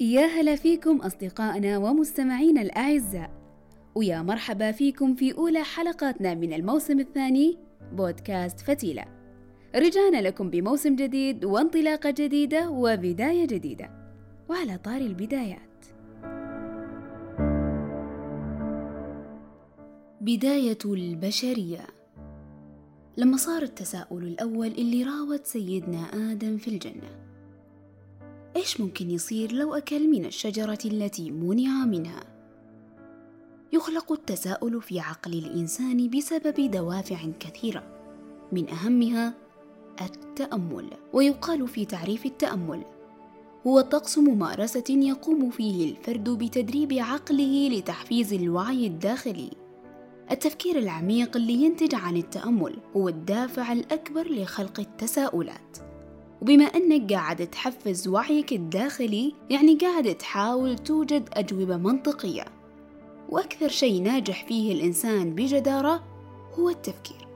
يا هلا فيكم أصدقائنا ومستمعينا الأعزاء ويا مرحبا فيكم في أولى حلقاتنا من الموسم الثاني بودكاست فتيلة. رجعنا لكم بموسم جديد وانطلاقة جديدة وبداية جديدة. وعلى طار البدايات. بداية البشرية. لما صار التساؤل الأول اللي راود سيدنا آدم في الجنة إيش ممكن يصير لو أكل من الشجرة التي منع منها؟ يخلق التساؤل في عقل الإنسان بسبب دوافع كثيرة من أهمها التأمل ويقال في تعريف التأمل هو طقس ممارسة يقوم فيه الفرد بتدريب عقله لتحفيز الوعي الداخلي التفكير العميق اللي ينتج عن التأمل هو الدافع الأكبر لخلق التساؤلات وبما أنك قاعد تحفز وعيك الداخلي يعني قاعد تحاول توجد أجوبة منطقية. وأكثر شيء ناجح فيه الإنسان بجدارة هو التفكير.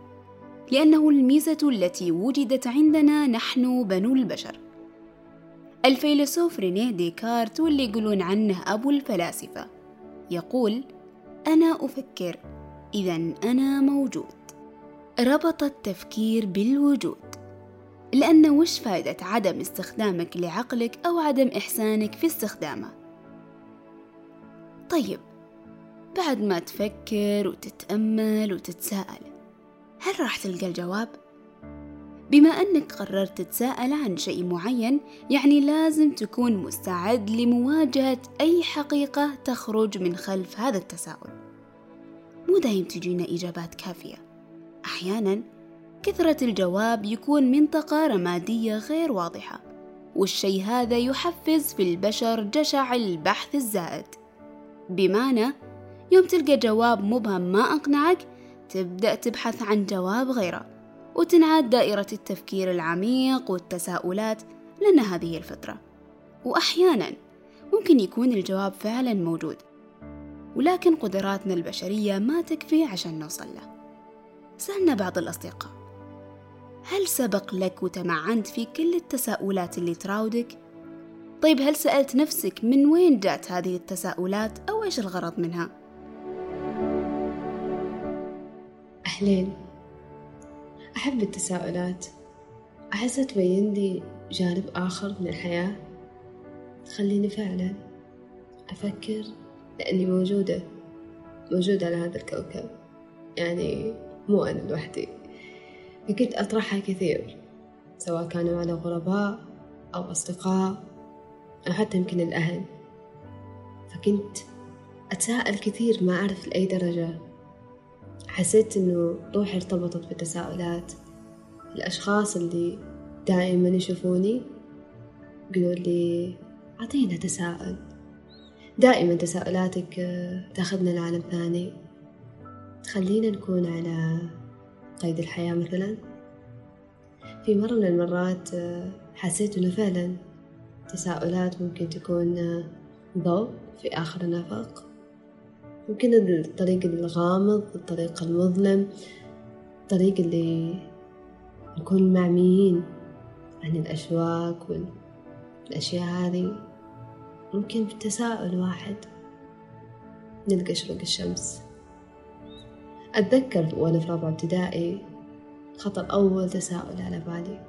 لأنه الميزة التي وجدت عندنا نحن بنو البشر. الفيلسوف رينيه ديكارت واللي يقولون عنه أبو الفلاسفة يقول أنا أفكر إذا أنا موجود. ربط التفكير بالوجود. لأن وش فائدة عدم استخدامك لعقلك أو عدم إحسانك في استخدامه؟ طيب بعد ما تفكر وتتأمل وتتساءل هل راح تلقى الجواب؟ بما أنك قررت تتساءل عن شيء معين يعني لازم تكون مستعد لمواجهة أي حقيقة تخرج من خلف هذا التساؤل. مو دايم تجينا إجابات كافية. أحيانا كثرة الجواب يكون منطقة رمادية غير واضحة والشي هذا يحفز في البشر جشع البحث الزائد. بمعنى يوم تلقى جواب مبهم ما أقنعك تبدأ تبحث عن جواب غيره وتنعاد دائرة التفكير العميق والتساؤلات لأن هذه الفطرة. وأحيانا ممكن يكون الجواب فعلا موجود ولكن قدراتنا البشرية ما تكفي عشان نوصل له. سألنا بعض الأصدقاء. هل سبق لك وتمعنت في كل التساؤلات اللي تراودك؟ طيب هل سألت نفسك من وين جات هذه التساؤلات أو إيش الغرض منها؟ أهلين أحب التساؤلات أحسها تبين لي جانب آخر من الحياة تخليني فعلا أفكر لأني موجودة موجودة على هذا الكوكب يعني مو أنا لوحدي فكنت أطرحها كثير سواء كانوا على غرباء أو أصدقاء أو حتى يمكن الأهل. فكنت أتساءل كثير ما أعرف لأي درجة. حسيت إنه روحي ارتبطت بالتساؤلات. الأشخاص اللي دائما يشوفوني يقولوا لي أعطينا تساؤل. دائما تساؤلاتك تأخذنا لعالم ثاني. تخلينا نكون على قيد الحياة مثلا. في مرة من المرات حسيت إنه فعلا تساؤلات ممكن تكون ضوء في آخر النفق. ممكن الطريق الغامض الطريق المظلم الطريق اللي نكون معميين عن الأشواك والأشياء هذه. ممكن بتساؤل واحد نلقى شروق الشمس. أتذكر وأنا في رابعة ابتدائي خطر أول تساؤل على بالي.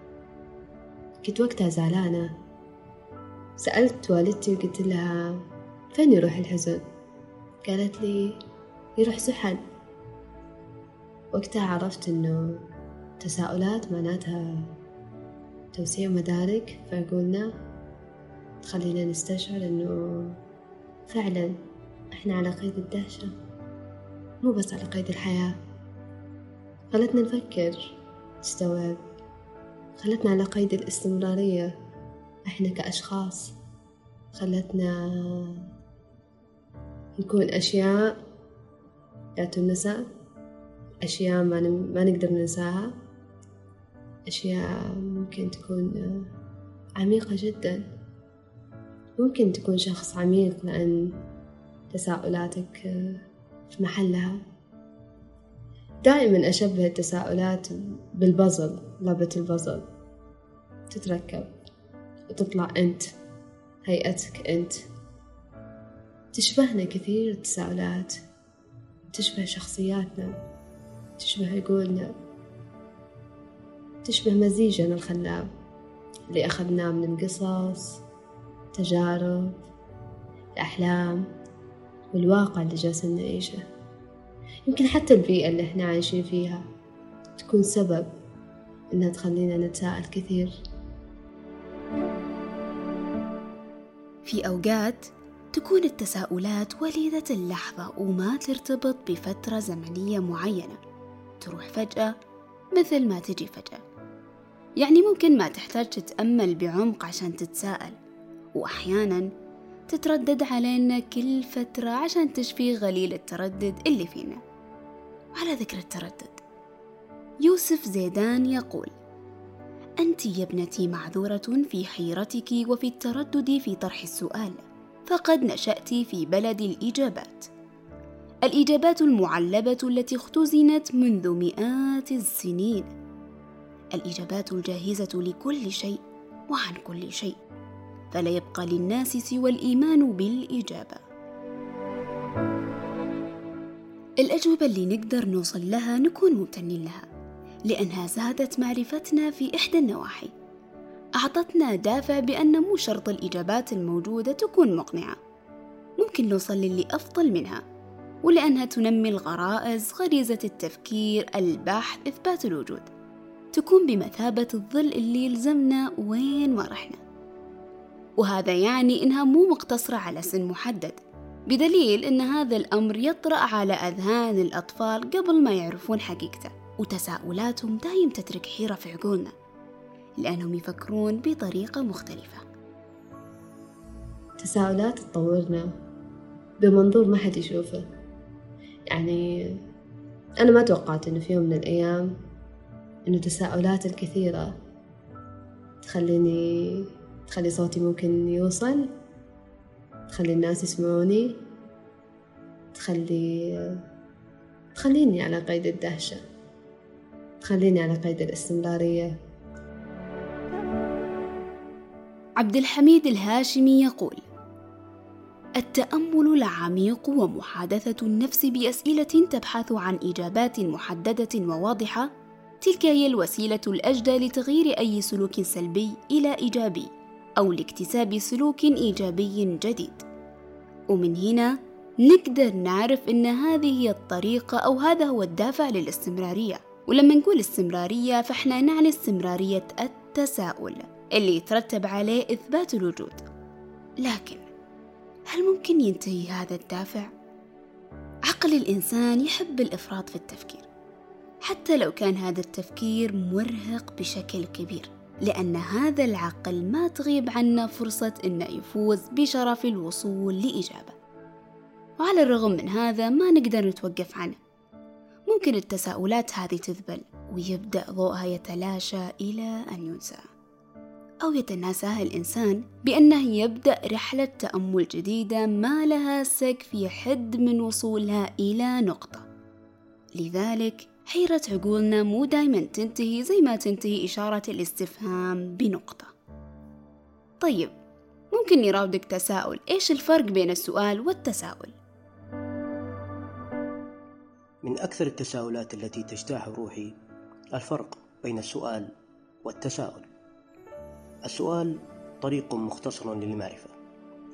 كنت وقتها زعلانة. سألت والدتي وقلت لها فين يروح الحزن؟ قالت لي يروح سحن. وقتها عرفت إنه تساؤلات معناتها توسيع مدارك في عقولنا تخلينا نستشعر إنه فعلا إحنا على قيد الدهشة. مو بس على قيد الحياة. خلتنا نفكر. نستوعب خلتنا على قيد الاستمرارية. إحنا كأشخاص خلتنا نكون أشياء لا تنسى أشياء ما, ما نقدر ننساها. أشياء ممكن تكون عميقة جدا. ممكن تكون شخص عميق لأن تساؤلاتك في محلها. دائما أشبه التساؤلات بالبازل لعبة البازل تتركب وتطلع أنت هيئتك أنت. تشبهنا كثير التساؤلات. تشبه شخصياتنا. تشبه عقولنا. تشبه مزيجنا الخلاب. اللي أخذناه من القصص تجارب الأحلام والواقع اللي جالسين نعيشه. يمكن حتى البيئة اللي إحنا عايشين فيها تكون سبب إنها تخلينا نتساءل كثير. في أوقات تكون التساؤلات وليدة اللحظة وما ترتبط بفترة زمنية معينة. تروح فجأة مثل ما تجي فجأة. يعني ممكن ما تحتاج تتأمل بعمق عشان تتساءل. وأحيانا تتردد علينا كل فترة عشان تشفي غليل التردد اللي فينا. وعلى ذكر التردد يوسف زيدان يقول أنت يا ابنتي معذورة في حيرتك وفي التردد في طرح السؤال فقد نشأت في بلد الإجابات. الإجابات المعلبة التي اختزنت منذ مئات السنين. الإجابات الجاهزة لكل شيء وعن كل شيء. فلا يبقى للناس سوى الإيمان بالإجابة. الأجوبة اللي نقدر نوصل لها نكون ممتنين لها لأنها زادت معرفتنا في إحدى النواحي. أعطتنا دافع بأن مو شرط الإجابات الموجودة تكون مقنعة. ممكن نوصل للي أفضل منها ولأنها تنمي الغرائز غريزة التفكير البحث إثبات الوجود. تكون بمثابة الظل اللي يلزمنا وين ما رحنا. وهذا يعني إنها مو مقتصرة على سن محدد بدليل إن هذا الأمر يطرأ على أذهان الأطفال قبل ما يعرفون حقيقته وتساؤلاتهم دايم تترك حيرة في عقولنا لأنهم يفكرون بطريقة مختلفة. تساؤلات تطورنا بمنظور ما حد يشوفه. يعني أنا ما توقعت إنه في يوم من الأيام إنه تساؤلات الكثيرة تخليني تخلي صوتي ممكن يوصل. تخلي الناس يسمعوني. تخلي تخليني على قيد الدهشة. تخليني على قيد الاستمرارية. عبد الحميد الهاشمي يقول التأمل العميق ومحادثة النفس بأسئلة تبحث عن إجابات محددة وواضحة تلك هي الوسيلة الأجدى لتغيير أي سلوك سلبي إلى إيجابي. أو لاكتساب سلوك إيجابي جديد. ومن هنا نقدر نعرف إن هذه هي الطريقة أو هذا هو الدافع للاستمرارية. ولما نقول استمرارية فإحنا نعني استمرارية التساؤل اللي يترتب عليه إثبات الوجود. لكن هل ممكن ينتهي هذا الدافع؟ عقل الإنسان يحب الإفراط في التفكير حتى لو كان هذا التفكير مرهق بشكل كبير. لأن هذا العقل ما تغيب عنا فرصة انه يفوز بشرف الوصول لإجابة. وعلى الرغم من هذا ما نقدر نتوقف عنه. ممكن التساؤلات هذه تذبل ويبدأ ضوءها يتلاشى إلى أن ينسى. أو يتناساها الإنسان بأنه يبدأ رحلة تأمل جديدة ما لها سقف يحد من وصولها إلى نقطة. لذلك حيرة عقولنا مو دايما تنتهي زي ما تنتهي إشارة الاستفهام بنقطة. طيب ممكن يراودك تساؤل إيش الفرق بين السؤال والتساؤل؟ من أكثر التساؤلات التي تجتاح روحي الفرق بين السؤال والتساؤل. السؤال طريق مختصر للمعرفة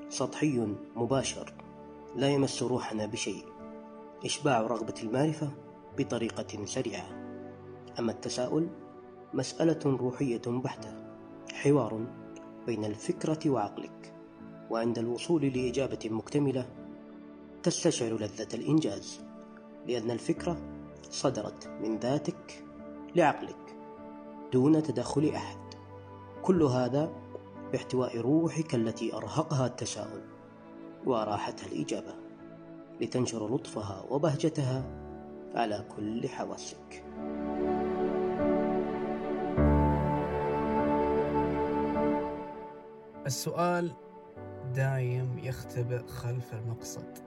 سطحي مباشر لا يمس روحنا بشيء. إشباع رغبة المعرفة بطريقة سريعة. أما التساؤل مسألة روحية بحتة حوار بين الفكرة وعقلك وعند الوصول لإجابة مكتملة تستشعر لذة الإنجاز لأن الفكرة صدرت من ذاتك لعقلك دون تدخل أحد. كل هذا باحتواء روحك التي أرهقها التساؤل وأراحتها الإجابة لتنشر لطفها وبهجتها على كل حواسك. السؤال دايم يختبئ خلف المقصد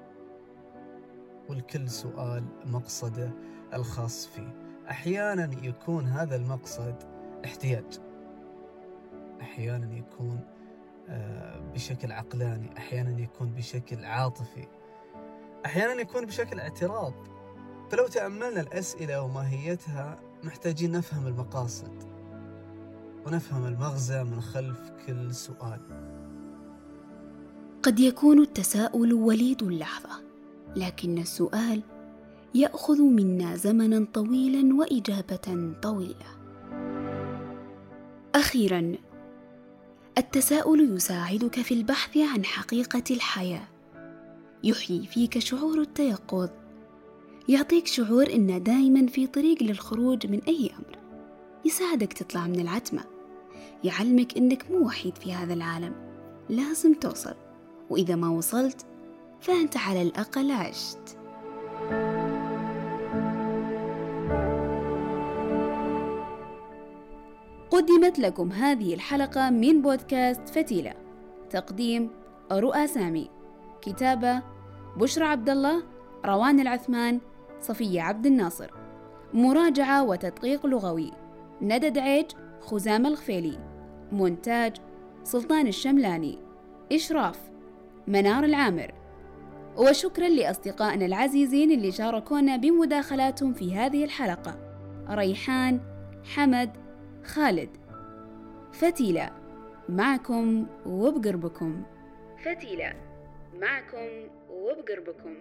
والكل سؤال مقصده الخاص فيه. أحيانا يكون هذا المقصد احتياج. أحيانا يكون آه، بشكل عقلاني أحيانا يكون بشكل عاطفي. أحيانا يكون بشكل اعتراض. فلو تأملنا الأسئلة وماهيتها محتاجين نفهم المقاصد. ونفهم المغزى من خلف كل سؤال. قد يكون التساؤل وليد اللحظة لكن السؤال يأخذ منا زمنا طويلا وإجابة طويلة. أخيرا التساؤل يساعدك في البحث عن حقيقة الحياة. يحيي فيك شعور التيقظ. يعطيك شعور إن دائما في طريق للخروج من أي أمر. يساعدك تطلع من العتمة. يعلمك إنك مو وحيد في هذا العالم. لازم توصل. وإذا ما وصلت فأنت على الأقل عشت. قدمت لكم هذه الحلقة من بودكاست فتيلة. تقديم رؤى سامي. كتابة بشرى عبد الله روان العثمان صفية عبد الناصر. مراجعة وتدقيق لغوي. ندى دعيج خزام الغفيلي مونتاج سلطان الشملاني. إشراف منار العامر. وشكرا لأصدقائنا العزيزين اللي شاركونا بمداخلاتهم في هذه الحلقة. ريحان حمد خالد. فتيلة معكم وبقربكم. فتيلة معكم وبقربكم.